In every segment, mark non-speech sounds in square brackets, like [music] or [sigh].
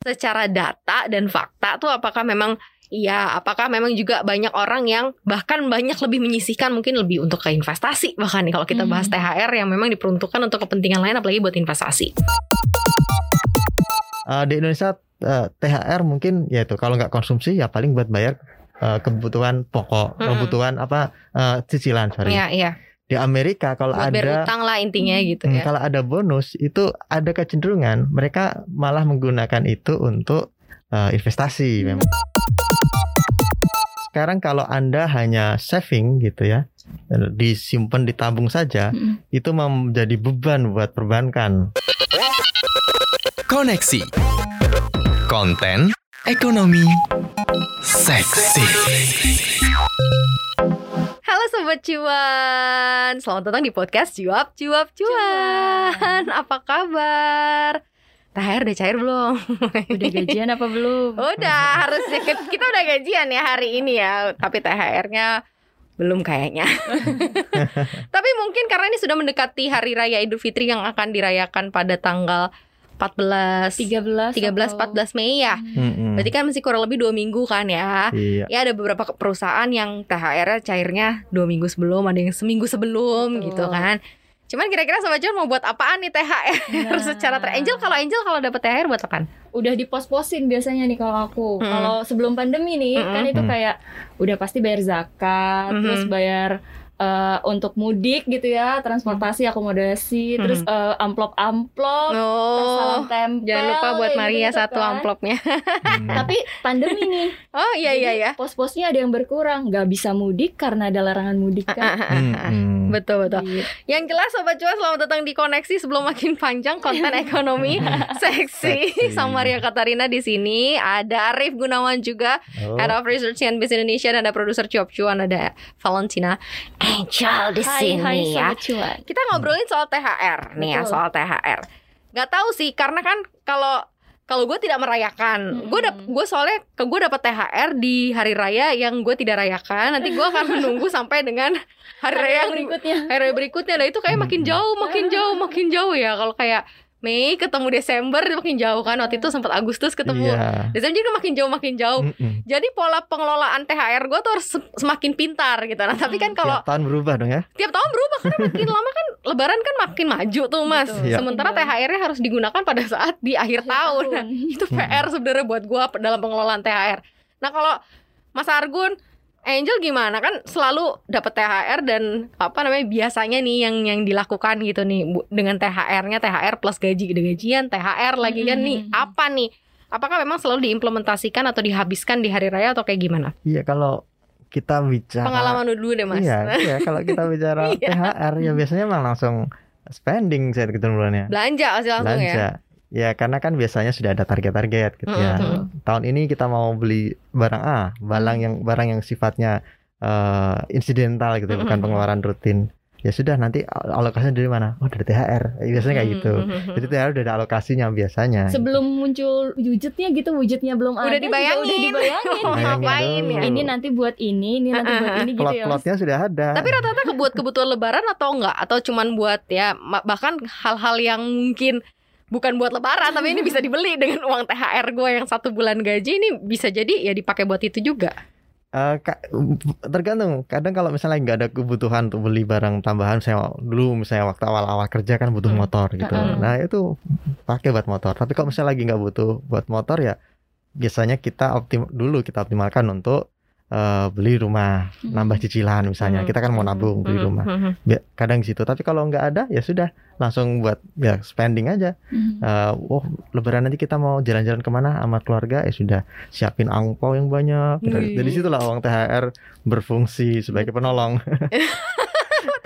secara data dan fakta tuh apakah memang Iya, apakah memang juga banyak orang yang bahkan banyak lebih menyisihkan mungkin lebih untuk ke investasi bahkan nih kalau kita bahas Hmm. THR yang memang diperuntukkan untuk kepentingan lain apalagi buat investasi. Eh, di Indonesia eh, THR mungkin ya itu kalau nggak konsumsi ya paling buat bayar eh, kebutuhan pokok, Mm-mm. kebutuhan apa eh, cicilan sorry. Iya, iya. Di Amerika kalau Buat ada utang lah intinya gitu Hmm, ya. Kalau ada bonus itu ada kecenderungan mereka malah menggunakan itu untuk eh, investasi memang. Sekarang kalau Anda hanya saving gitu ya, disimpan ditabung saja, Mm-mm. itu menjadi beban buat perbankan. Koneksi. Konten ekonomi seksi. Halo sobat cuan, selamat datang di podcast Cuap Cuap Cuan. [laughs] Apa kabar? THR udah cair belum? Udah gajian apa belum? [laughs] Udah, harusnya kita kita udah gajian ya hari ini ya, tapi THR-nya belum kayaknya. [laughs] tapi mungkin karena ini sudah mendekati hari raya Idul Fitri yang akan dirayakan pada tanggal 14 13 13 atau- 14 Mei ya. Mm-mm. Berarti kan masih kurang lebih dua minggu kan ya. Iya. Ya ada beberapa perusahaan yang THR-nya cairnya dua minggu sebelum, ada yang seminggu sebelum Betul. gitu kan. Cuman kira-kira Sobat Cuan mau buat apaan nih THR Nah. [laughs] secara ter Angel kalau Angel kalau dapat THR buat apaan? udah dipos-posin biasanya nih kalau aku. Mm. Kalau sebelum pandemi nih Mm-mm. kan itu kayak udah pasti bayar zakat, Mhm. terus bayar eh, untuk mudik gitu ya, transportasi, akomodasi, Mhm. terus eh, amplop-amplop, salam Oh, tempel. jangan lupa buat Maria gitu-gitu satu kan. amplopnya. Hmm. Tapi pandemi nih. [laughs] Oh iya iya Jadi ya. Pos-posnya ada yang berkurang, nggak bisa mudik karena ada larangan mudik kan. Mm-mm. [laughs] Betul betul. Gitu. Yang jelas Sobat Cuan selamat datang di Koneksi sebelum makin panjang konten [laughs] ekonomi seksi Seksi. sama Maria Katarina di sini. Ada Arif Gunawan juga Oh. Head of Research and Business Indonesia dan ada produser Cuap Cuan ada Valentina Angel di Hai sini hai ya. cuan. Kita ngobrolin soal THR nih ya soal THR. Gak tahu sih karena kan kalau kalau gue tidak merayakan, Mm-mm. gue dap gue soalnya ke gue dapat THR di hari raya yang gue tidak rayakan. Nanti gue akan [laughs] menunggu sampai dengan hari raya yang berikutnya. hari raya berikutnya. Nah itu kayak makin jauh, makin jauh, makin jauh ya. Kalau kayak Mei ketemu Desember makin jauh kan. Waktu itu sempat Agustus ketemu Iya. Desember juga makin jauh, makin jauh. Mm-mm. Jadi pola pengelolaan THR gue tuh harus se- semakin pintar gitu. Nah tapi kan kalau Tiap tahun berubah dong ya. tiap tahun berubah karena makin [laughs] lama kan Lebaran kan makin maju tuh mas. Betul. Iya. Sementara THR-nya harus digunakan pada saat di akhir tahun. Nah, itu Hmm. PR sebenarnya buat gua dalam pengelolaan THR. Nah kalau Mas Argun, Angel gimana kan selalu dapat THR dan apa namanya biasanya nih yang yang dilakukan gitu nih Bu- dengan THR-nya THR plus gaji gajian THR lagi kan nih Mhm. apa nih? Apakah memang selalu diimplementasikan atau dihabiskan di hari raya atau kayak gimana? Iya kalau kita bicara Pengalaman lu dulu deh mas. Iya, iya kalau kita bicara [laughs] Iya. THR ya biasanya emang langsung spending saya gitu bulannya. Belanja masih langsung ya. Belanja. Ya karena kan biasanya sudah ada target-target gitu ya. Mhm. Tahun ini kita mau beli barang A, barang yang barang yang sifatnya eh, insidental gitu, bukan Mhm. pengeluaran rutin. Ya sudah nanti al- alokasinya dari mana? Oh dari THR. Ya, Biasanya kayak gitu. Jadi THR udah ada alokasinya biasanya. Sebelum muncul wujudnya gitu, wujudnya belum Udah ada. dibayangin. Udah dibayangin. Oh, Bayangin [laughs] ngapain dulu. ya? ini nanti buat ini, ini nanti buat ini gitu ya. Mas. Plot-plotnya sudah ada. Tapi rata-rata kebuat kebutuhan lebaran atau enggak? Atau cuman buat ya bahkan hal-hal yang mungkin bukan buat lebaran tapi ini bisa dibeli dengan uang THR gue yang satu bulan gaji ini bisa jadi ya dipakai buat itu juga. Eh, ka- tergantung. Kadang kalau misalnya nggak ada kebutuhan untuk beli barang tambahan, saya dulu misalnya waktu awal-awal kerja kan butuh Hmm. motor gitu. Heeh. Nah itu pakai buat motor. Tapi kalau misalnya lagi nggak butuh buat motor ya biasanya kita optim dulu kita optimalkan untuk eh, beli rumah, Hmm. nambah cicilan misalnya. Hmm. Kita kan mau nabung beli Mhm, rumah. mhm. Bi- Kadang gitu. Tapi kalau nggak ada ya sudah langsung buat ya spending aja. Mhm. Eh, oh lebaran nanti kita mau jalan-jalan ke mana sama keluarga ya sudah siapin angpau yang banyak dari, Wih. dari situlah uang THR berfungsi sebagai penolong [laughs]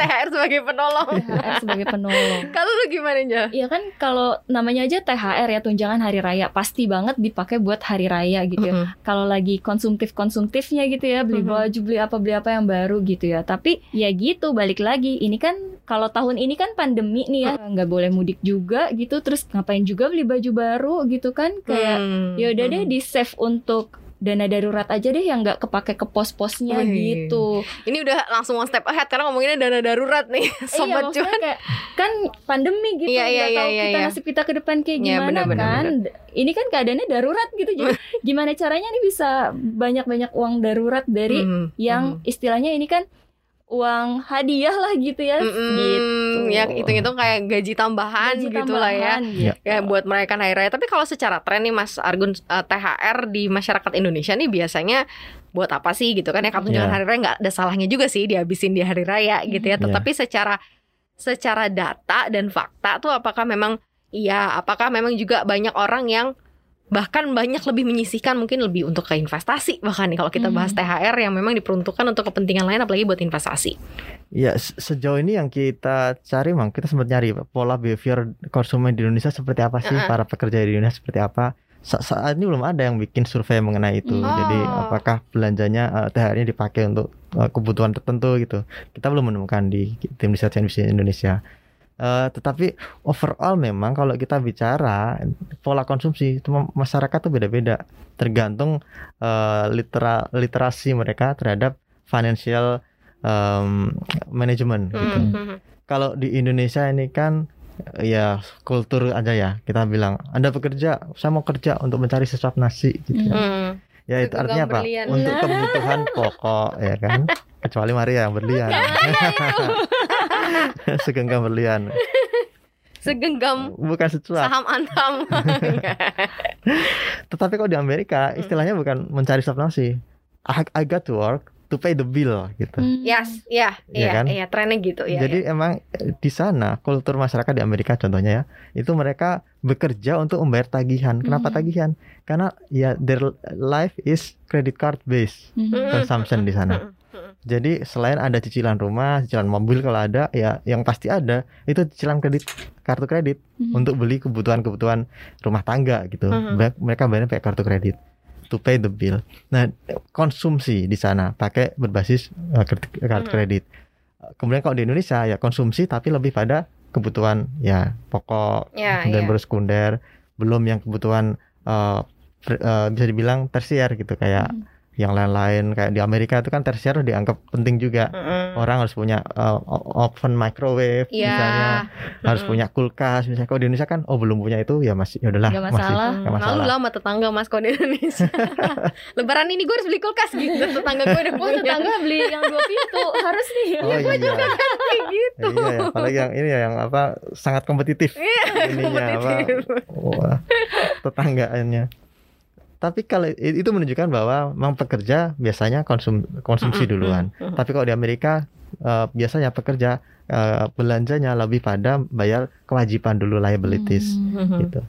THR sebagai penolong. THR sebagai penolong. [laughs] Kalau lu gimana aja? Iya kan kalau namanya aja THR ya tunjangan hari raya pasti banget dipakai buat hari raya gitu ya. Kalau lagi konsumtif-konsumtifnya gitu ya, beli Mhm. baju, beli apa beli apa yang baru gitu ya. Tapi ya gitu balik lagi. Ini kan kalau tahun ini kan pandemi nih ya, nggak boleh mudik juga gitu. Terus ngapain juga beli baju baru gitu kan? Kayak Hmm. ya udah deh Hmm. di save untuk dana darurat aja deh yang nggak kepake ke pos-posnya Wih. gitu. Ini udah langsung one step ahead karena ngomonginnya dana darurat nih, [laughs] iya, sobat cuan. kayak kan pandemi gitu, Iya, iya, nggak tahu iya, kita iya. nasib kita ke depan kayak Iya, gimana benar, benar, kan. Ini kan keadaannya darurat gitu, jadi gimana caranya nih bisa banyak-banyak uang darurat dari Hmm, yang hmm. istilahnya ini kan uang hadiah lah gitu ya, Mm-mm. gitu. Ya hitung-hitung kayak gaji tambahan Gaji gitu lah ya. tambahan, gitu. Ya buat merayakan hari raya. Tapi kalau secara tren nih Mas Argun eh, THR di masyarakat Indonesia nih biasanya buat apa sih gitu kan ya kamu Iya. hari raya nggak ada salahnya juga sih dihabisin di hari raya gitu ya. Tetapi secara secara data dan fakta tuh apakah memang iya apakah memang juga banyak orang yang bahkan banyak lebih menyisihkan mungkin lebih untuk ke investasi bahkan nih kalau kita Hmm. bahas THR yang memang diperuntukkan untuk kepentingan lain apalagi buat investasi. Ya se- sejauh ini yang kita cari mang kita sempat nyari pola behavior konsumen di Indonesia seperti apa sih Uh-uh. para pekerja di Indonesia seperti apa Sa- saat ini belum ada yang bikin survei mengenai itu Hmm. jadi Oh. apakah belanjanya eh, THR-nya dipakai untuk eh, kebutuhan tertentu gitu kita belum menemukan di tim riset Indonesia Eh, tetapi overall memang kalau kita bicara pola konsumsi itu masyarakat tuh beda-beda tergantung eh, litera literasi mereka terhadap financial em, management gitu. Hmm, hmm, hmm. Kalau di Indonesia ini kan ya kultur aja ya kita bilang Anda bekerja, saya mau kerja untuk mencari sesuap nasi gitu. ya. Hmm. Ya itu artinya apa? Untuk kebutuhan pokok ya kan. Kecuali Maria yang berlian. [laughs] [laughs] Segenggam berlian. Segenggam Bukan sesuap. saham antam. [laughs] Tetapi kalau di Amerika Hmm. istilahnya bukan mencari sesuap nasi. I, I got to work to pay the bill gitu. Hmm. yes, ya, Iya iya, kan? iya, trennya gitu ya. Jadi emang eh, di sana kultur masyarakat di Amerika contohnya ya, itu mereka bekerja untuk membayar tagihan. Kenapa Mhm. tagihan? Karena ya their life is credit card based Hmm. Mm-mm. consumption di sana. Jadi selain ada cicilan rumah, cicilan mobil kalau ada, ya yang pasti ada itu cicilan kredit kartu kredit Hmm. untuk beli kebutuhan-kebutuhan rumah tangga gitu. Mhm. Ba- Mereka bayarnya pakai kartu kredit to pay the bill. Nah, konsumsi di sana pakai berbasis uh, kredit- kartu Mhm. kredit. Kemudian kalau di Indonesia ya konsumsi tapi lebih pada kebutuhan ya pokok Ya, dan ya. baru sekunder, belum yang kebutuhan uh, uh, bisa dibilang tersier gitu kayak Hmm. Yang lain-lain kayak di Amerika itu kan tersier dianggap penting juga. Mm-mm. Orang harus punya uh, oven microwave Iya. misalnya, harus Mm-mm. punya kulkas misalnya. Kalau di Indonesia kan oh belum punya itu ya masih ya udahlah masih masalah. Hmm, nggak Lalu masalah. lah sama tetangga mas kalau di Indonesia [laughs] Lebaran ini gue harus beli kulkas gitu Tetangga gue udah Wah punya tetangga beli yang dua pintu harus nih. Oh iya. Kayak gitu iya ya, apalagi yang ini ya yang apa sangat kompetitif ininya apa Kompetitif. wah, tetanggaannya. Tapi kalau itu menunjukkan bahwa memang pekerja biasanya konsum konsumsi duluan. Tapi kalau di Amerika eh, biasanya pekerja eh, belanjanya lebih pada bayar kewajiban dulu liabilities Hmm. gitu.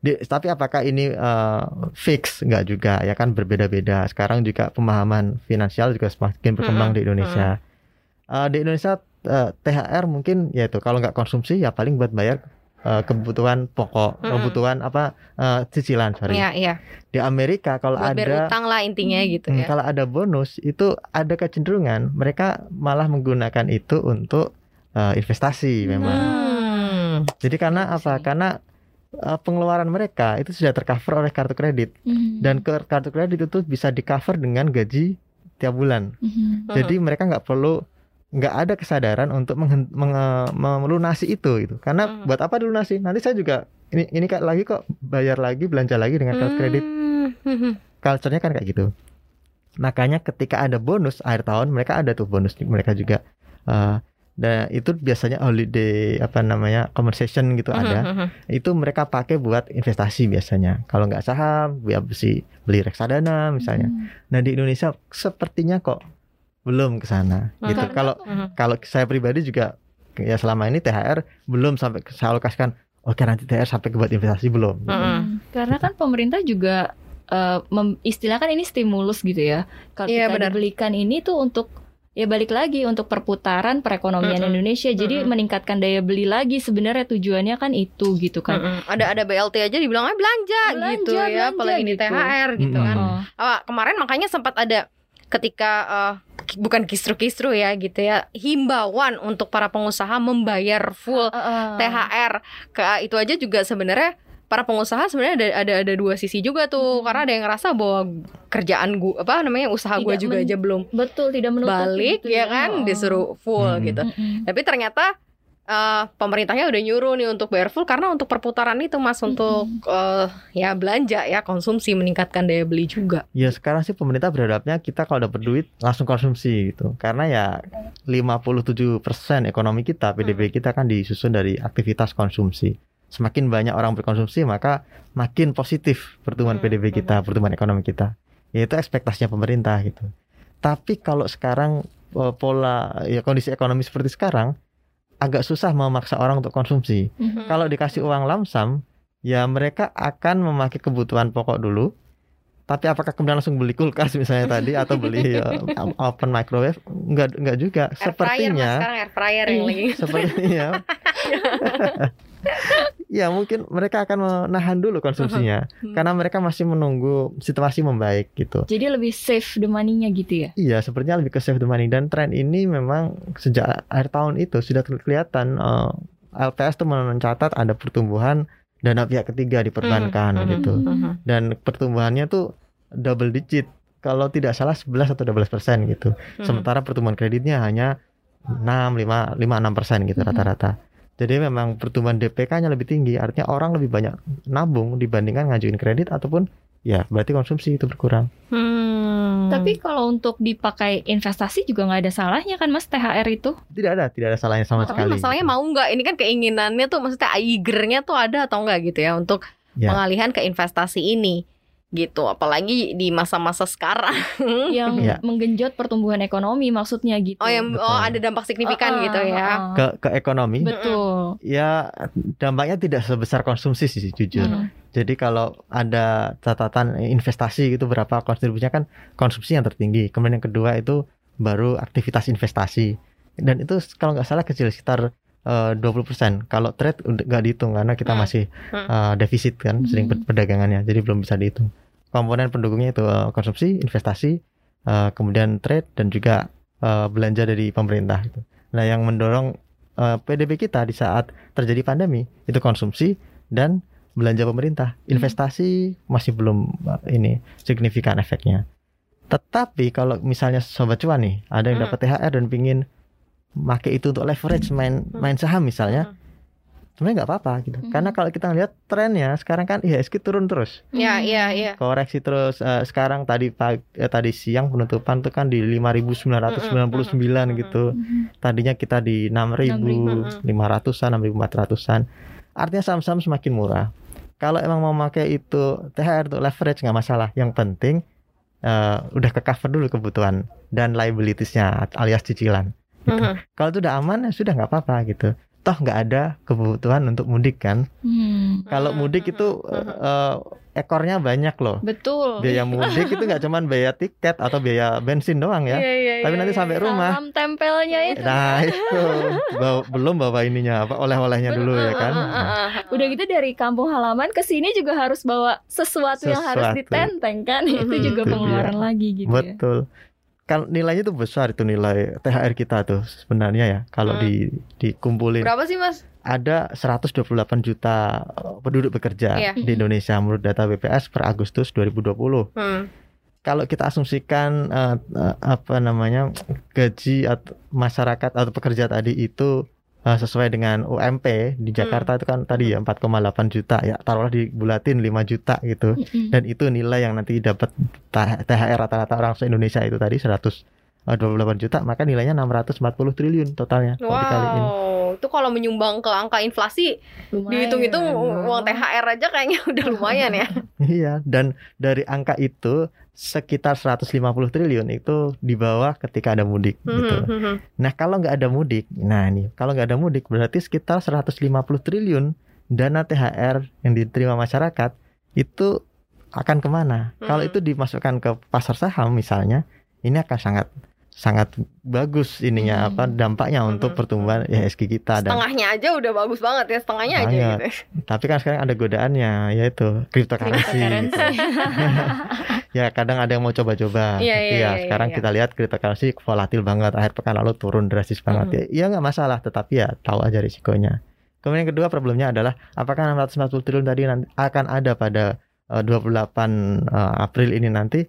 Di, tapi apakah ini eh, fix? Enggak juga ya kan berbeda-beda. Sekarang juga pemahaman finansial juga semakin berkembang di Indonesia. Eh, di Indonesia eh, THR mungkin ya itu kalau nggak konsumsi ya paling buat bayar eh, kebutuhan pokok, Mm-mm. kebutuhan apa eh, cicilan sorry. Iya iya Di Amerika kalau Buat bayar ada utang lah intinya gitu Hmm, ya Kalau ada bonus itu ada kecenderungan mereka malah menggunakan itu untuk eh, investasi memang. Hmm. Jadi karena Iya apa? Karena eh, pengeluaran mereka itu sudah tercover oleh kartu kredit Hmm. dan ke kartu kredit itu bisa di cover dengan gaji tiap bulan. Hmm. Jadi mereka nggak perlu nggak ada kesadaran untuk menge- melunasi itu gitu. Karena Hmm. buat apa dilunasi? Nanti saya juga ini ini kayak lagi kok bayar lagi belanja lagi dengan kartu kredit. Hmm. Culture-nya kan kayak gitu. Makanya ketika ada bonus akhir tahun mereka ada tuh bonus mereka juga. Eh, dan itu biasanya holiday apa namanya conversation gitu ada Hmm. itu mereka pakai buat investasi biasanya kalau nggak saham ya beli beli reksadana misalnya Hmm. nah di Indonesia sepertinya kok belum ke sana gitu Karena- kalau Hmm. kalau saya pribadi juga ya selama ini THR belum sampai ke- saya alokasikan oke nanti THR sampai ke buat investasi belum Hmm. Hmm. Karena kan pemerintah juga eh, mem- istilah kan ini stimulus gitu ya. Kalau Iya, kita benar. dibelikan ini tuh untuk ya balik lagi untuk perputaran perekonomian Mm-mm. Indonesia. Jadi Mm-mm. meningkatkan daya beli lagi sebenarnya tujuannya kan itu gitu kan. Mm-mm. ada ada BLT aja dibilangnya belanja, Belanja, gitu ya belanja apalagi ini gitu. THR gitu Mm-mm. kan Oh. Ah, kemarin makanya sempat ada ketika eh, ki- bukan kisru-kisru ya gitu ya himbauan untuk para pengusaha membayar full Heeh. THR ke itu aja juga sebenarnya para pengusaha sebenarnya ada ada ada dua sisi juga tuh Hmm. karena ada yang ngerasa bahwa kerjaan gua apa namanya usaha gua Tidak juga men- aja belum Betul, tidak menutup balik gitu ya kan Oh. disuruh full Hmm. gitu Mm-mm. tapi ternyata eh, pemerintahnya udah nyuruh nih untuk bayar full karena untuk perputaran itu mas untuk eh, ya belanja ya konsumsi meningkatkan daya beli juga Ya sekarang sih pemerintah berharapnya kita kalau dapat duit langsung konsumsi gitu. Karena ya 57% ekonomi kita, PDB kita kan disusun dari aktivitas konsumsi. Semakin banyak orang berkonsumsi maka makin positif pertumbuhan Hmm, PDB kita, pertumbuhan ekonomi kita. Yaitu ekspektasinya pemerintah gitu. Tapi kalau sekarang eh, pola ya kondisi ekonomi seperti sekarang agak susah memaksa orang untuk konsumsi. Mhm. Kalau dikasih uang lamsam, ya mereka akan memakai kebutuhan pokok dulu. Tapi apakah kemudian langsung beli kulkas misalnya [laughs] tadi atau beli uh, open microwave? Enggak enggak juga. air fryer mas Sepertinya sekarang air fryer yang Iya. lagi sepertinya [laughs] [laughs] ya mungkin mereka akan menahan dulu konsumsinya [laughs] Hmm. karena mereka masih menunggu situasi membaik gitu. Jadi lebih save the money-nya gitu ya. Iya, sepertinya lebih ke save the money dan tren ini memang sejak akhir tahun itu sudah kelihatan eh, LPS tuh mencatat ada pertumbuhan dana pihak ketiga di perbankan Mhm, gitu. Mhm. Dan pertumbuhannya tuh double digit. Kalau tidak salah 11 atau 12 persen gitu. Sementara pertumbuhan kreditnya hanya 6, 5, 5 6 persen gitu rata-rata. Jadi memang pertumbuhan DPK-nya lebih tinggi, artinya orang lebih banyak nabung dibandingkan ngajuin kredit ataupun ya berarti konsumsi itu berkurang. Hmm. Tapi kalau untuk dipakai investasi juga nggak ada salahnya kan Mas THR itu? Tidak ada, tidak ada salahnya sama Tapi sekali. masalahnya gitu. mau nggak? Ini kan keinginannya tuh maksudnya eagernya tuh ada atau enggak gitu ya untuk Ya. pengalihan ke investasi ini gitu. Apalagi di masa-masa sekarang. [laughs] Yang Iya. menggenjot pertumbuhan ekonomi maksudnya gitu. Oh yang Betul. oh ada dampak signifikan Ah, gitu ah, ya. ah. ke ke ekonomi Betul. ya dampaknya tidak sebesar konsumsi sih jujur. Hmm. Jadi kalau ada catatan investasi gitu berapa kontribusinya kan konsumsi yang tertinggi. Kemudian yang kedua itu baru aktivitas investasi. Dan itu kalau nggak salah kecil sekitar eh, 20%. Kalau trade udah nggak dihitung karena kita Hmm. masih Hmm. eh, defisit kan sering Hmm. perdagangannya. Jadi belum bisa dihitung. Komponen pendukungnya itu eh, konsumsi, investasi, eh, kemudian trade dan juga eh, belanja dari pemerintah gitu. Nah, yang mendorong eh, PDB kita di saat terjadi pandemi itu konsumsi dan belanja pemerintah. Hmm. Investasi masih belum eh, ini signifikan efeknya. Tetapi kalau misalnya sobat cuan nih, ada yang Hmm. dapat THR dan pingin make itu untuk leverage main Hmm. main saham misalnya, sebenarnya nggak apa-apa gitu. Hmm. Karena kalau kita lihat trennya sekarang kan IHSG turun terus, Ya, Hmm. iya, iya. koreksi terus. Eh, sekarang tadi pagi, eh, tadi siang penutupan tuh kan di 5.999 Hmm, gitu. Tadinya kita di 6.500-an, 6.400-an. Artinya saham-saham semakin murah. Kalau emang mau pakai itu THR untuk leverage nggak masalah. Yang penting eh, udah ke cover dulu kebutuhan dan liabilitiesnya alias cicilan. Gitu. Mhm. Kalau itu udah aman ya sudah nggak apa-apa gitu. Toh nggak ada kebutuhan untuk mudik kan. Hmm. Kalau mudik itu eh, ekornya banyak loh. Betul. Biaya mudik itu nggak [laughs] cuman biaya tiket atau biaya bensin doang ya. Iya, iya, Tapi nanti iya. sampai rumah Salam tempelnya itu. Nah itu Bawa- belum bawa ininya apa oleh-olehnya dulu ya kan. Ah, ah, ah, ah. Udah gitu dari kampung halaman ke sini juga harus bawa sesuatu, yang harus Sesuatu. ditenteng kan. Itu juga pengeluaran lagi gitu ya. Kalau nilainya itu besar itu nilai THR kita tuh sebenarnya ya kalau Hmm. di dikumpulin Berapa sih mas? ada 128 juta penduduk bekerja Iya. di Indonesia menurut data BPS per Agustus 2020. Hmm. Kalau kita asumsikan eh, eh, apa namanya gaji atau masyarakat atau pekerja tadi itu eh, sesuai dengan UMP di Jakarta itu kan tadi ya 4,8 juta. Ya taruhlah dibulatin 5 juta gitu. Mm-mm. dan itu nilai yang nanti dapat THR rata-rata orang se-Indonesia itu tadi 128 juta maka nilainya 640 triliun totalnya. Kalau dikaliin Wow, itu kalau menyumbang ke angka inflasi, Lumayan. dihitung-hitung uang THR aja kayaknya [laughs] udah lumayan ya. iya dan dari angka itu sekitar 150 triliun itu dibawa ketika ada mudik gitu Hmm, hmm, hmm. nah kalau nggak ada mudik nah nih kalau nggak ada mudik berarti sekitar 150 triliun dana THR yang diterima masyarakat itu akan ke mana kalau Hmm. itu dimasukkan ke pasar saham misalnya ini akan sangat sangat bagus ininya Hmm. apa dampaknya untuk Hmm. pertumbuhan IHSG kita dan Setengahnya aja udah bagus banget ya, setengahnya aja Banget. gitu. tapi kan sekarang ada godaannya yaitu cryptocurrency gitu. [laughs] ya kadang ada yang mau coba-coba Iya, iya, ya iya, sekarang iya. kita lihat cryptocurrency volatil banget akhir pekan lalu turun drastis banget Hmm. ya ya nggak masalah tetapi ya tahu aja risikonya Kemudian yang kedua problemnya adalah apakah 640 triliun tadi nanti akan ada pada uh, 28 uh, April ini nanti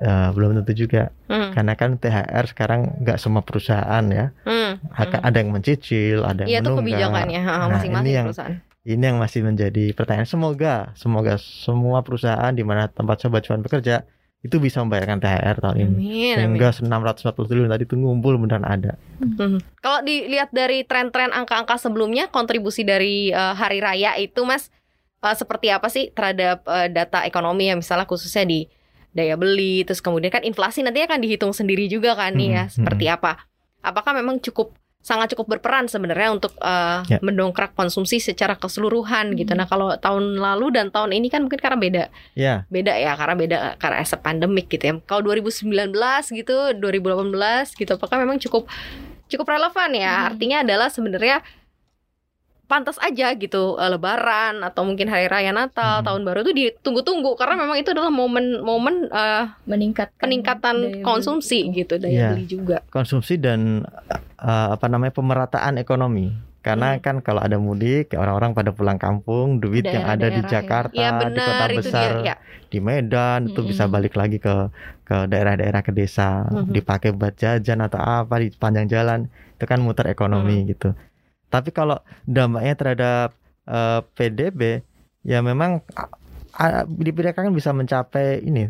uh, belum tentu juga Hmm. karena kan THR sekarang nggak semua perusahaan ya Hmm. akan ada yang mencicil ada Iya yang itu menunggak kebijakannya ha, Nah, masing-masing ini yang perusahaan. ini yang masih menjadi pertanyaan semoga semoga semua perusahaan di mana tempat sobat cuan bekerja itu bisa membayarkan THR tahun ini Amin, amin. sehingga 640 triliun tadi itu ngumpul beneran ada Hmm. Kalau dilihat dari tren-tren angka-angka sebelumnya, kontribusi dari eh, hari raya itu, Mas, eh, seperti apa sih terhadap eh, data ekonomi ya, misalnya khususnya di daya beli, terus kemudian kan inflasi nantinya akan dihitung sendiri juga kan nih ya, Mhm, seperti apa? Apakah memang cukup sangat cukup berperan sebenarnya untuk eh, Ya. mendongkrak konsumsi secara keseluruhan gitu. Hmm. Nah, kalau tahun lalu dan tahun ini kan mungkin karena beda ya beda ya karena beda karena as a pandemic gitu ya. Kalau 2019 gitu, 2018 gitu apakah memang cukup cukup relevan ya? Hmm. Artinya adalah sebenarnya pantas aja gitu eh, lebaran atau mungkin hari raya Natal, Hmm. tahun baru itu ditunggu-tunggu karena memang itu adalah momen-momen eh, meningkatkan peningkatan daya beli. konsumsi gitu daya Iya. beli juga. konsumsi dan uh, apa namanya pemerataan ekonomi karena Hmm. kan kalau ada mudik ya orang-orang pada pulang kampung duit yang ada di Daerah-daerah ya. Jakarta Iya di kota benar besar dia. Ya. di Medan itu bisa Mm-mm. balik lagi ke ke daerah-daerah ke desa Mhm. dipakai buat jajan atau apa di sepanjang jalan itu kan muter ekonomi gitu tapi kalau dampaknya terhadap eh, PDB ya memang a- diperkirakan bisa mencapai ini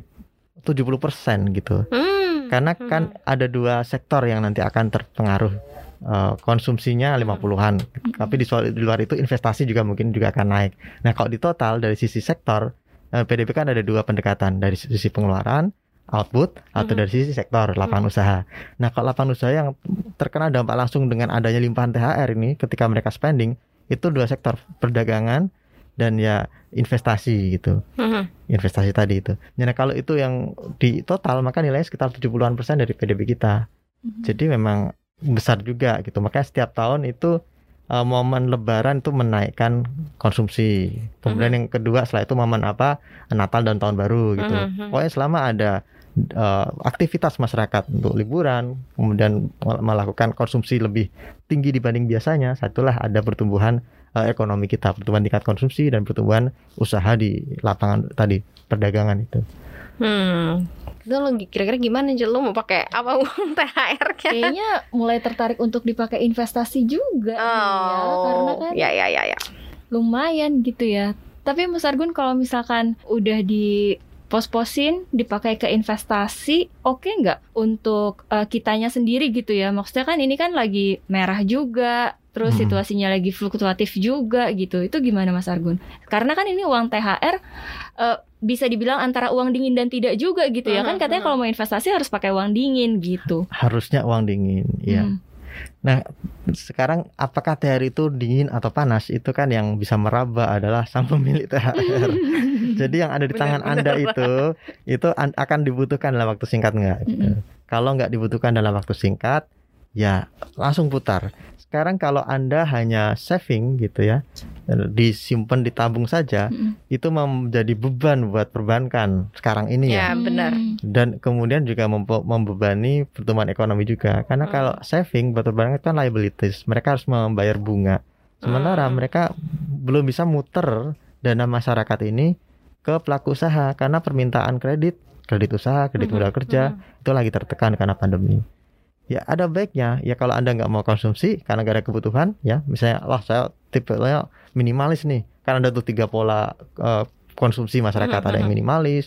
70% gitu. Hmm. karena kan ada dua sektor yang nanti akan terpengaruh. Eh, konsumsinya 50-an tapi di, soal- di luar itu investasi juga mungkin juga akan naik. Nah kalau di total dari sisi sektor eh, PDB kan ada dua pendekatan. Dari sisi pengeluaran output atau dari sisi sektor lapangan usaha nah kalau lapangan usaha yang terkena dampak langsung dengan adanya limpahan THR ini ketika mereka spending itu dua sektor perdagangan dan ya investasi gitu Mhm. investasi tadi itu. Nah kalau itu yang di total maka nilainya sekitar 70-an persen dari PDB kita. Mhm. Jadi memang besar juga gitu. Makanya setiap tahun itu eh, momen Lebaran itu menaikkan konsumsi. Kemudian yang kedua setelah itu momen apa Natal dan Tahun Baru gitu. Mhm. Pokoknya selama ada eh, aktivitas masyarakat untuk liburan, kemudian mel- melakukan konsumsi lebih tinggi dibanding biasanya, satulah ada pertumbuhan eh, ekonomi kita, pertumbuhan tingkat konsumsi dan pertumbuhan usaha di lapangan tadi perdagangan itu. Hmm. Itu lo kira-kira gimana Jel? Lo mau pakai apa uang [laughs] THR nya? Kayaknya mulai tertarik untuk dipakai investasi juga nih ya, karena kan ya ya ya ya. lumayan gitu ya. Tapi Mas Argun kalau misalkan udah di pos-posin dipakai ke investasi, oke nggak untuk eh, kitanya sendiri gitu ya? Maksudnya kan ini kan lagi merah juga, terus Hmm. situasinya lagi fluktuatif juga gitu. Itu gimana Mas Argun? Karena kan ini uang THR eh, bisa dibilang antara uang dingin dan tidak juga gitu ya. Kan katanya kalau mau investasi harus pakai uang dingin gitu. Harusnya uang dingin, ya. Hmm. Sekarang apakah THR itu dingin atau panas? Itu kan yang bisa meraba adalah sang pemilik THR. [laughs] Jadi yang ada di tangan Benar-benar. Anda itu itu an- akan dibutuhkan dalam waktu singkat nggak? gitu. Kalau nggak dibutuhkan dalam waktu singkat, ya langsung putar. Sekarang kalau Anda hanya saving gitu ya, disimpan ditabung saja, Mm-mm. itu menjadi beban buat perbankan sekarang ini ya. Ya, benar. Hmm. Dan kemudian juga membebani pertumbuhan ekonomi juga. Karena Hmm. kalau saving buat perbankan itu kan liabilities, mereka harus membayar bunga. Sementara Hmm. mereka belum bisa muter dana masyarakat ini ke pelaku usaha karena permintaan kredit, kredit usaha, kredit modal kerja mhm. itu lagi tertekan karena pandemi. Ya ada baiknya ya kalau anda nggak mau konsumsi karena gak ada kebutuhan ya misalnya lah saya tipenya minimalis nih kan ada tuh tiga pola eh, konsumsi masyarakat Mhm, ada yang mhm. minimalis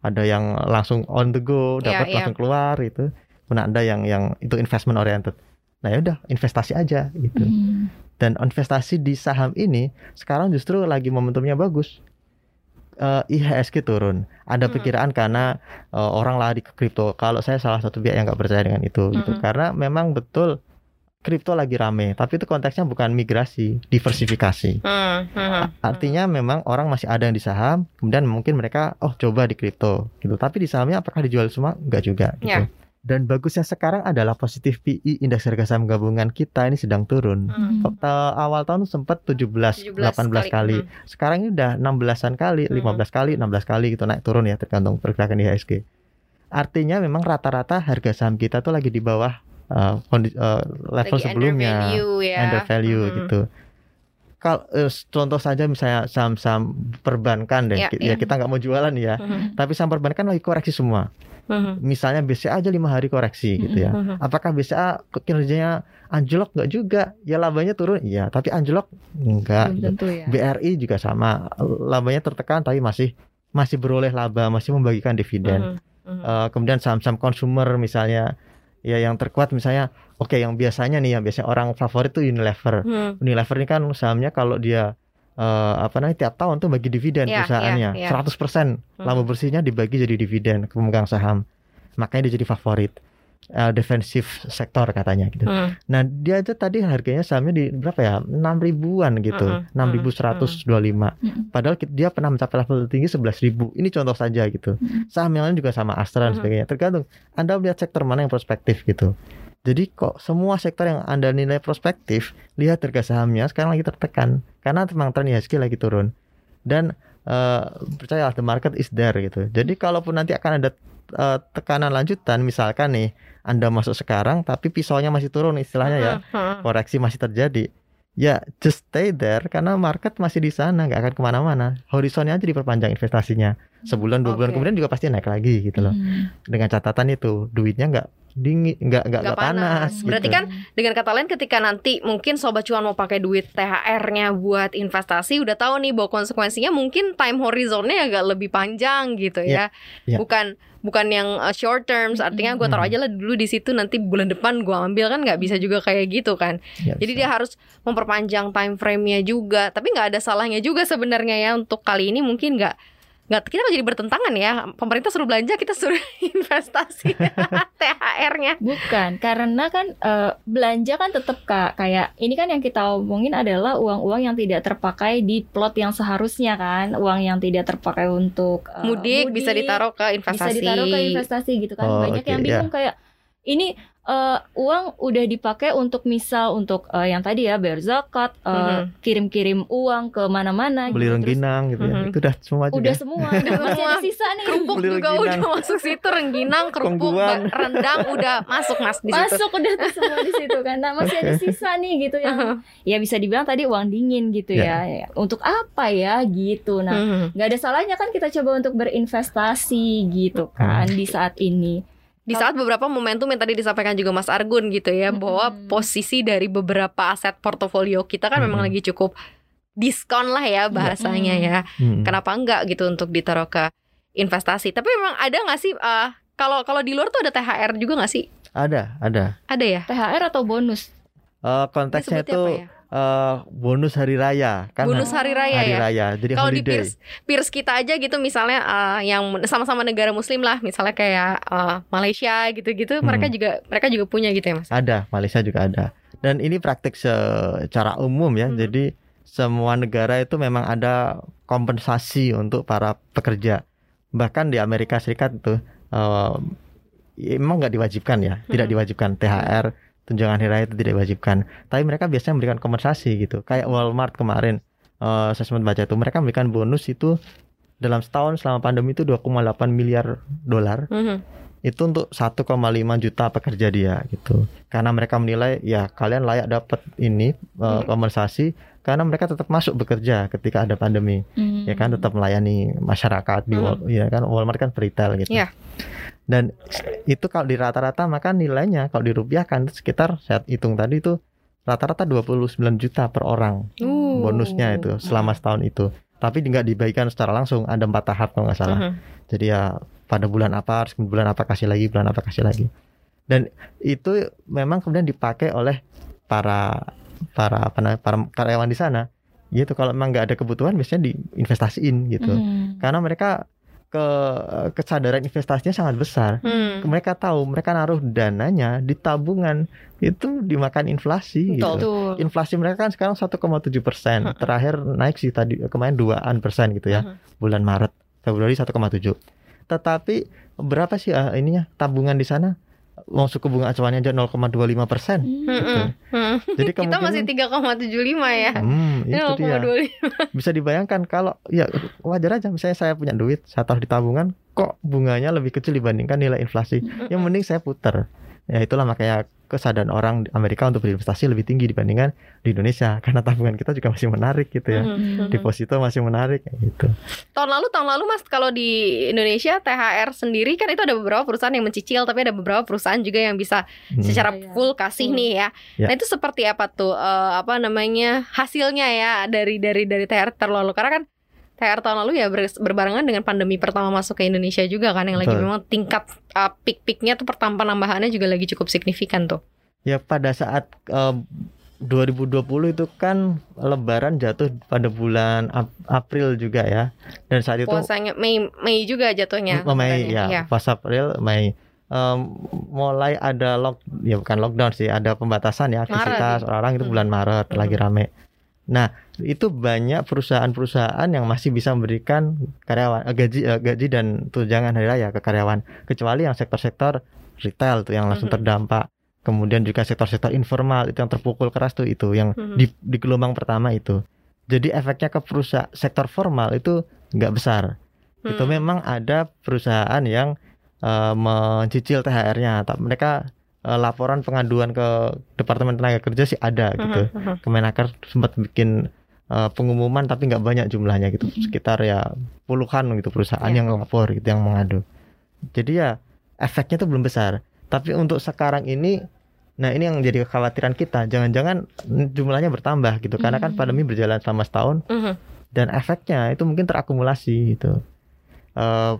ada yang langsung on the go Iya, dapat iya. langsung keluar itu kemudian ada yang yang itu investment oriented nah ya udah investasi aja gitu Hmm. dan investasi di saham ini sekarang justru lagi momentumnya bagus. Eh, IHSG turun. Ada Hmm. perkiraan karena eh, orang lari ke kripto. Kalau saya salah satu pihak yang nggak percaya dengan itu, gitu. Mhm. Karena memang betul kripto lagi rame. Tapi itu konteksnya bukan migrasi, diversifikasi. Hmm, hmm, Artinya memang orang masih ada yang di saham, kemudian mungkin mereka oh coba di kripto, gitu. Tapi di sahamnya apakah dijual semua? Enggak juga. Gitu. Ya. Dan bagusnya sekarang adalah positif PI indeks harga saham gabungan kita ini sedang turun. hmm. Hmm. Ta- awal tahun sempat 17, 17 18 kali. Hmm. Sekarang ini udah 16-an kali, Hmm. 15 kali, 16 kali gitu naik turun ya tergantung pergerakan IHSG. Artinya memang rata-rata harga saham kita tuh lagi di bawah uh, uh, level Lagi sebelumnya under value ya. under value Hmm. gitu. kalau eh, contoh saja misalnya saham-saham perbankan deh, Ya, ya. ya kita nggak mau jualan ya, Mhm, tapi saham perbankan lagi koreksi semua. Mhm, Misalnya BCA aja lima hari koreksi gitu ya. mhm. Apakah BCA kinerjanya anjlok nggak juga? Ya labanya turun, iya, tapi anjlok enggak. Belum gitu. tentu ya. BRI juga sama, labanya tertekan tapi masih masih beroleh laba, masih membagikan dividen. Eh, kemudian saham-saham consumer misalnya ya yang terkuat misalnya oke yang biasanya nih yang biasanya orang favorit tuh Unilever. Unilever ini kan sahamnya kalau dia eh, apa namanya tiap tahun tuh bagi dividen Ya, perusahaannya ya, ya. 100% laba Hmm. bersihnya dibagi jadi dividen ke pemegang saham. Makanya dia jadi favorit. Eh, defensif sektor katanya gitu. Mhm. Nah, dia aja tadi harganya sahamnya di berapa ya? 6 ribuan gitu. Mm-mm, 6.125. Mm-mm. Padahal ki- dia pernah mencapai level tertinggi 11.000. Ini contoh saja gitu. Saham yang lain juga sama Astra dan sebagainya. Tergantung Anda melihat sektor mana yang prospektif gitu. Jadi kok semua sektor yang Anda nilai prospektif, lihat harga sahamnya sekarang lagi tertekan karena memang tren IHSG lagi turun. Dan eh percayalah the market is there gitu. Jadi kalaupun nanti akan ada eh, tekanan lanjutan misalkan nih Anda masuk sekarang tapi pisaunya masih turun istilahnya ya koreksi masih terjadi ya just stay there karena market masih di sana nggak akan ke mana-mana horizonnya aja diperpanjang investasinya sebulan dua bulan kemudian juga pasti naik lagi gitu loh Hmm. dengan catatan itu duitnya nggak dingin nggak nggak panas, panas. Berarti gitu. kan Dengan kata lain ketika nanti mungkin sobat cuan mau pakai duit THR-nya buat investasi udah tahu nih bahwa konsekuensinya mungkin time horizonnya agak lebih panjang gitu ya. Iya, iya. Bukan bukan yang uh, short terms artinya gue taruh aja lah dulu di situ nanti bulan depan gue ambil kan nggak bisa juga kayak gitu kan. Ya, Jadi bisa. dia harus memperpanjang time frame-nya juga. Tapi nggak ada salahnya juga sebenarnya ya untuk kali ini mungkin nggak nggak kita nggak jadi bertentangan ya. Pemerintah suruh belanja kita suruh [laughs] investasi [laughs] THR-nya. Bukan, karena kan eh, belanja kan tetap kak kayak ini kan yang kita omongin adalah uang-uang yang tidak terpakai di plot yang seharusnya kan, uang yang tidak terpakai untuk eh, Mudik, bisa ditaruh ke bisa investasi. ditaruh ke investasi gitu kan. Oh, Banyak oke, yang bingung kayak ini eh, uang udah dipakai untuk misal untuk eh, yang tadi ya bayar zakat, eh, Mhm. kirim-kirim uang ke mana-mana beli gitu. Terus rengginang gitu ya Mhm. itu udah semua juga udah semua, [laughs] udah masih ada sisa nih. kerupuk Beli juga rengginang. udah masuk situ rengginang kerupuk [laughs] rendang udah masuk mas di situ Masuk udah tuh semua di situ kan. Nah, masih ada sisa nih gitu yang ya bisa dibilang tadi uang dingin gitu ya. Ya, Untuk apa ya gitu. Nah, Mhm. nggak ada salahnya kan kita coba untuk berinvestasi gitu kan di saat ini. Di saat beberapa momentum yang tadi disampaikan juga Mas Argun gitu ya bahwa Mhm. posisi dari beberapa aset portofolio kita kan memang Mhm. lagi cukup diskon lah ya bahasanya Mhm. ya Hmm. kenapa enggak gitu untuk ditaruh ke investasi tapi memang ada nggak sih eh, kalau kalau di luar tuh ada THR juga nggak sih ada ada ada ya THR atau bonus? Eh, konteksnya itu apa ya? Eh, bonus hari raya kan bonus hari, hari raya ya raya jadi kalau di peers peers kita aja gitu misalnya eh, yang sama-sama negara muslim lah misalnya kayak eh, Malaysia gitu-gitu Hmm. mereka juga mereka juga punya gitu ya mas Ada, Malaysia juga ada. Dan ini praktik secara umum ya. Hmm. Jadi semua negara itu memang ada kompensasi untuk para pekerja. Bahkan di Amerika Serikat itu eh, emang nggak diwajibkan ya, tidak Hmm. diwajibkan THR, tunjangan hari raya itu tidak diwajibkan. Tapi mereka biasanya memberikan kompensasi gitu. Kayak Walmart kemarin, eh, saya sempat baca itu mereka memberikan bonus itu dalam setahun selama pandemi itu 2,8 miliar dolar Mhm. itu untuk 1,5 juta pekerja dia gitu karena mereka menilai ya kalian layak dapat ini uh, Hmm. kompensasi karena mereka tetap masuk bekerja ketika ada pandemi Hmm. ya kan tetap melayani masyarakat di Hmm. Wal- ya kan Walmart kan retail gitu Iya. Dan itu kalau di rata-rata maka nilainya kalau dirupiahkan sekitar saya hitung tadi itu rata-rata 29 juta per orang Uh. bonusnya itu selama setahun itu tapi nggak dibagikan secara langsung ada empat tahap kalau nggak salah Mhm. jadi ya pada bulan apa, terus bulan apa kasih lagi, bulan apa kasih lagi. Dan itu memang kemudian dipakai oleh para para apa namanya, para karyawan di sana. Gitu kalau memang nggak ada kebutuhan biasanya diinvestasiin gitu. Hmm. Karena mereka ke kesadaran investasinya sangat besar. Hmm. Mereka tahu mereka naruh dananya di tabungan itu dimakan inflasi gitu. Betul. Inflasi mereka kan sekarang 1,7 persen. Terakhir naik sih tadi kemarin 2an persen gitu ya Mhm. bulan Maret Februari 1,7 tetapi berapa sih ah, ininya tabungan di sana mau suku bunga acuannya aja 0,25 persen. Hmm. Mhm. Mhm. jadi [laughs] kita masih 3,75 ya. Hmm, [laughs] itu dia. 0,25 bisa dibayangkan kalau ya wajar aja. Misalnya saya punya duit saya taruh di tabungan kok bunganya lebih kecil dibandingkan nilai inflasi? Yang mending saya putar ya itulah makanya kesadaran orang di Amerika untuk berinvestasi lebih tinggi dibandingkan di Indonesia [laughs] karena tabungan kita juga masih menarik gitu ya. Mhm. Deposito masih menarik kayak gitu. Tahun lalu tahun lalu Mas kalau di Indonesia THR sendiri kan itu ada beberapa perusahaan yang mencicil tapi ada beberapa perusahaan juga yang bisa Hmm. secara Iya, full kasih full. nih ya. Ya. Nah itu seperti apa tuh eh, apa namanya hasilnya ya dari dari dari THR tahun lalu karena kan THR tahun lalu ya ber- berbarengan dengan pandemi pertama masuk ke Indonesia juga kan yang lagi Betul. memang tingkat uh, peak-peaknya tuh pertama penambahannya juga lagi cukup signifikan tuh. Ya pada saat eh, 2020 itu kan Lebaran jatuh pada bulan Ap- April juga ya. Dan saat itu Puasanya Mei Mei juga jatuhnya. Oh, Mei ya, Iya. pas April Mei Em, mulai ada lock ya bukan lockdown sih, ada pembatasan ya aktivitas Maret. orang itu bulan Maret Hmm. lagi rame. Nah, itu banyak perusahaan-perusahaan yang masih bisa memberikan karyawan eh, gaji eh, gaji dan tunjangan hari raya ke karyawan, kecuali yang sektor-sektor retail tuh yang langsung Mhm. terdampak. Kemudian juga sektor-sektor informal itu yang terpukul keras tuh itu yang Mhm. di, di gelombang pertama itu. Jadi efeknya ke perusahaan sektor formal itu nggak besar itu Hmm. memang ada perusahaan yang eh, mencicil THR-nya. Tak- Mereka eh, laporan pengaduan ke Departemen Tenaga Kerja sih ada gitu. Mhm, mhm. Kemenaker sempat bikin eh, pengumuman tapi nggak banyak jumlahnya gitu, Mhm. sekitar ya puluhan gitu perusahaan Iya. yang lapor gitu yang mengadu. Jadi ya efeknya itu belum besar. Tapi untuk sekarang ini Nah ini yang jadi kekhawatiran kita, jangan-jangan jumlahnya bertambah gitu, karena kan Mhm. pandemi berjalan selama setahun, Mhm. dan efeknya itu mungkin terakumulasi gitu. Eh,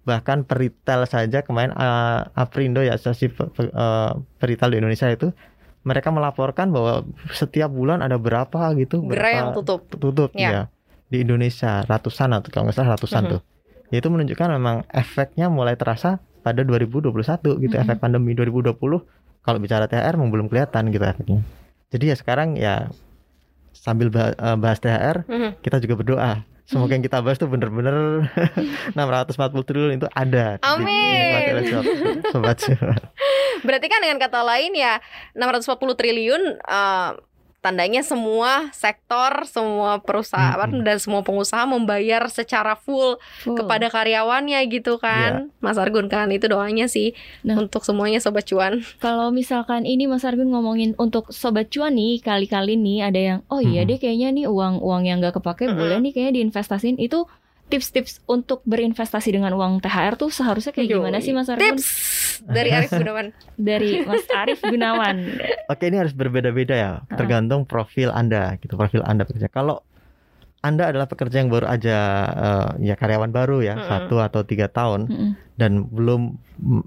bahkan peritel saja kemarin eh, Aprindo ya asosiasi pe- eh, peritel di Indonesia itu mereka melaporkan bahwa setiap bulan ada berapa gitu Gerai yang berapa tutup. tutup Ya. ya di Indonesia ratusan atau kalau nggak salah ratusan Mhm. tuh. Ya, itu menunjukkan memang efeknya mulai terasa pada 2021 gitu Mhm. efek pandemi 2020 kalau bicara THR memang belum kelihatan gitu efeknya. Jadi ya sekarang ya sambil eh, bahas THR Mhm. kita juga berdoa semoga yang kita bahas tuh bener-bener [laughs] 640 triliun itu ada di- Amin. oleh sobat, sobat. [laughs] Berarti kan dengan kata lain ya 640 triliun eh, tandanya semua sektor, semua perusahaan Mm-mm. dan semua pengusaha membayar secara full Full. kepada karyawannya gitu kan. Mas Argun kan itu doanya sih Nah. untuk semuanya sobat cuan. [laughs] Kalau misalkan ini Mas Argun ngomongin untuk sobat cuan nih kali-kali nih ada yang oh iya Mhm. deh kayaknya nih uang uang yang nggak kepake Mhm. boleh nih kayaknya diinvestasin itu tips-tips untuk berinvestasi dengan uang THR tuh seharusnya kayak gimana sih Mas Argun Tips dari Arif Gunawan. [laughs] dari Mas Arif Gunawan [laughs] Oke ini harus berbeda-beda ya tergantung profil anda gitu profil anda bekerja. Kalau anda adalah pekerja yang baru aja eh, ya karyawan baru ya Mm-mm. satu atau tiga tahun Mm-mm. dan belum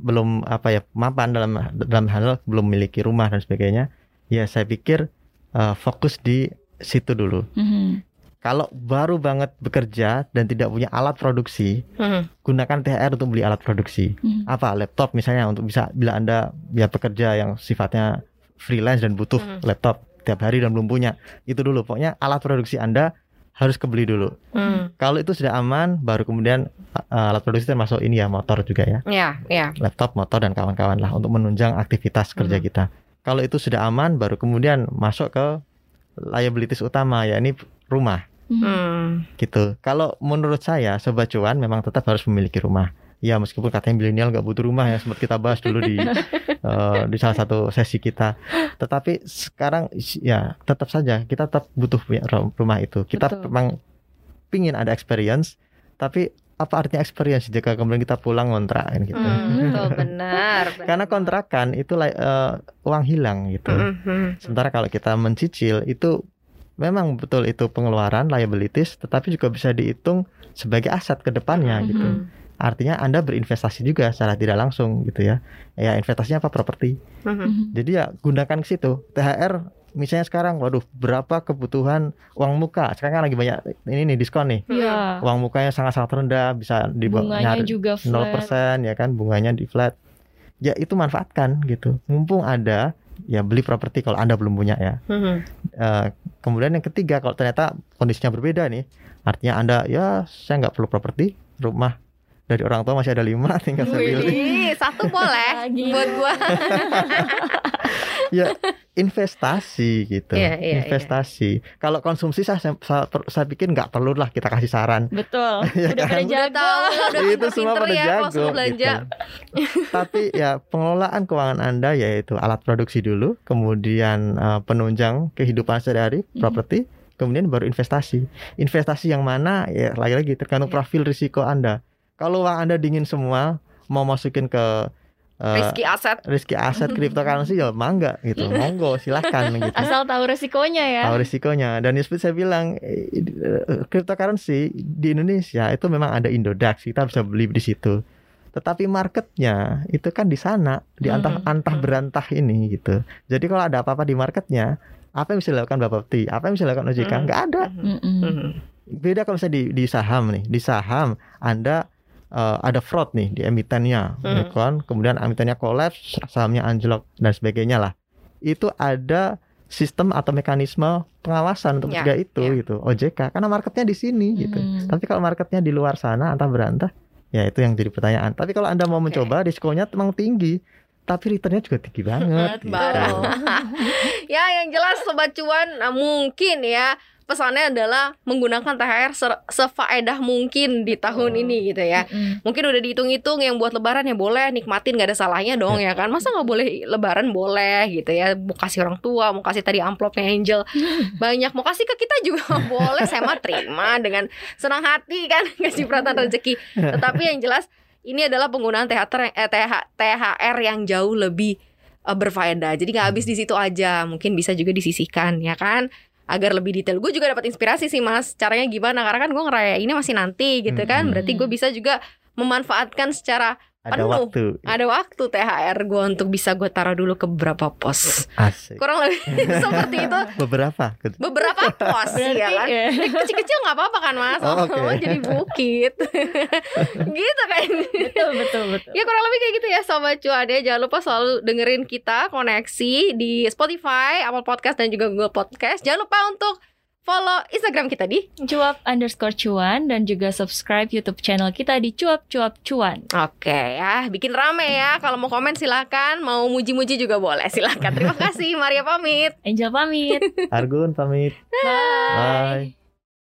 belum apa ya mapan dalam dalam hal belum memiliki rumah dan sebagainya ya saya pikir eh, fokus di situ dulu. Mhm. Kalau baru banget bekerja dan tidak punya alat produksi, Mhm. gunakan THR untuk beli alat produksi. Mhm. Apa laptop misalnya untuk bisa bila Anda ya pekerja yang sifatnya freelance dan butuh Mhm. laptop tiap hari dan belum punya. Itu dulu pokoknya alat produksi Anda harus kebeli dulu. Hmm. Kalau itu sudah aman baru kemudian uh, alat produksi termasuk ini ya motor juga ya. Ya, ya. Laptop, motor dan kawan-kawan lah untuk menunjang aktivitas kerja Mhm. kita. Kalau itu sudah aman baru kemudian masuk ke liabilities utama ya ini rumah. Hmm. gitu. Kalau menurut saya sobat cuan memang tetap harus memiliki rumah. Ya meskipun katanya milenial nggak butuh rumah ya sempat kita bahas dulu di [laughs] eh, di salah satu sesi kita. Tetapi sekarang ya tetap saja kita tetap butuh punya ru- rumah itu. Kita Betul. memang pingin ada experience, tapi apa artinya experience jika kemudian kita pulang ngontrak kan gitu. Hmm, betul benar. benar. [laughs] Karena kontrakan itu like, eh, uang hilang gitu. Mhm. Sementara kalau kita mencicil itu memang betul itu pengeluaran liabilities, tetapi juga bisa dihitung sebagai aset ke depannya Mhm. gitu. Artinya Anda berinvestasi juga secara tidak langsung gitu ya. Ya investasinya apa properti. Mhm. Mhm. Jadi ya gunakan ke situ. THR misalnya sekarang waduh berapa kebutuhan uang muka. Sekarang kan lagi banyak ini nih diskon nih. Iya. Uang mukanya sangat-sangat rendah bisa dibawa Bunganya nyari juga 0% flat. ya kan bunganya di flat. Ya itu manfaatkan gitu. Mumpung ada ya beli properti kalau Anda belum punya ya. Mhm. Eh, kemudian yang ketiga kalau ternyata kondisinya berbeda nih artinya anda ya saya nggak perlu properti rumah dari orang tua masih ada lima [laughs] tinggal saya pilih Wih, satu boleh buat gua. [laughs] ya investasi gitu Iya, iya, investasi kalau konsumsi saya, saya, saya, pikir nggak perlu lah kita kasih saran Betul. [laughs] Ya Udah kan? pada Udah jago. tahu, udah itu semua pada ya jago belanja. gitu. Tapi ya pengelolaan keuangan Anda yaitu alat produksi dulu, kemudian eh, penunjang kehidupan sehari-hari, Mhm. properti, kemudian baru investasi. Investasi yang mana ya lagi-lagi tergantung Iya. profil risiko Anda. Kalau uang Anda dingin semua, mau masukin ke Risky aset. risky aset [laughs] cryptocurrency ya mangga gitu. Monggo silahkan [laughs] gitu. Asal tahu resikonya ya. tahu risikonya dan seperti saya bilang eh, eh, cryptocurrency di Indonesia itu memang ada Indodax kita bisa beli di situ tetapi marketnya itu kan di sana di antah Mhm. antah berantah ini gitu jadi kalau ada apa-apa di marketnya apa yang bisa dilakukan Bapak Peti apa yang bisa dilakukan OJK Mhm. nggak ada beda kalau misalnya di, di saham nih di saham Anda eh, ada fraud nih di emitennya Hmm. ya kan? kemudian emitennya kolaps sahamnya anjlok dan sebagainya lah itu ada sistem atau mekanisme pengawasan untuk Ya, mencegah itu ya. gitu OJK karena marketnya di sini gitu Mm. tapi kalau marketnya di luar sana antah berantah ya itu yang jadi pertanyaan tapi kalau anda mau Oke. mencoba risikonya memang tinggi tapi returnnya juga tinggi banget gitu. [laughs] Ya yang jelas sobat cuan nah, mungkin ya pesannya adalah menggunakan THR se- sefaedah mungkin di tahun Oh. ini gitu ya. Mm-mm. Mungkin udah dihitung-hitung yang buat lebaran ya boleh nikmatin gak ada salahnya dong ya kan. Masa nggak boleh lebaran boleh gitu ya. Mau kasih orang tua, mau kasih tadi amplopnya Angel [laughs] banyak, mau kasih ke kita juga [laughs] boleh. Saya mah terima dengan senang hati kan [laughs] kasih perhatian rezeki. Tetapi yang jelas ini adalah penggunaan THR eh, TH, THR yang jauh lebih eh, berfaedah. Jadi nggak habis di situ aja, mungkin bisa juga disisihkan ya kan agar lebih detail. Gue juga dapat inspirasi sih mas. Caranya gimana? Karena kan gue ngerayainnya masih nanti gitu kan. Hmm. Berarti gue bisa juga memanfaatkan secara ada Penuh. waktu ada waktu THR gue untuk bisa gue taruh dulu ke beberapa pos. asik Kurang lebih [laughs] seperti itu. beberapa Beberapa pos Berarti ya kan. ya. Eh, Kecil-kecil nggak apa-apa kan mas? Oh, oke. Oh, jadi bukit. [laughs] gitu kan. betul betul betul. Ya kurang lebih kayak gitu ya Sobat Cuan ya Jangan lupa selalu dengerin kita Koneksi di Spotify, Apple Podcast dan juga Google Podcast Jangan lupa untuk follow Instagram kita di Cuap underscore cuan dan juga subscribe YouTube channel kita di cuap cuap cuan. Oke ya Bikin rame ya Kalau mau komen silakan Mau muji-muji juga boleh Silakan Terima kasih Maria pamit Angel pamit. Argun pamit Bye. bye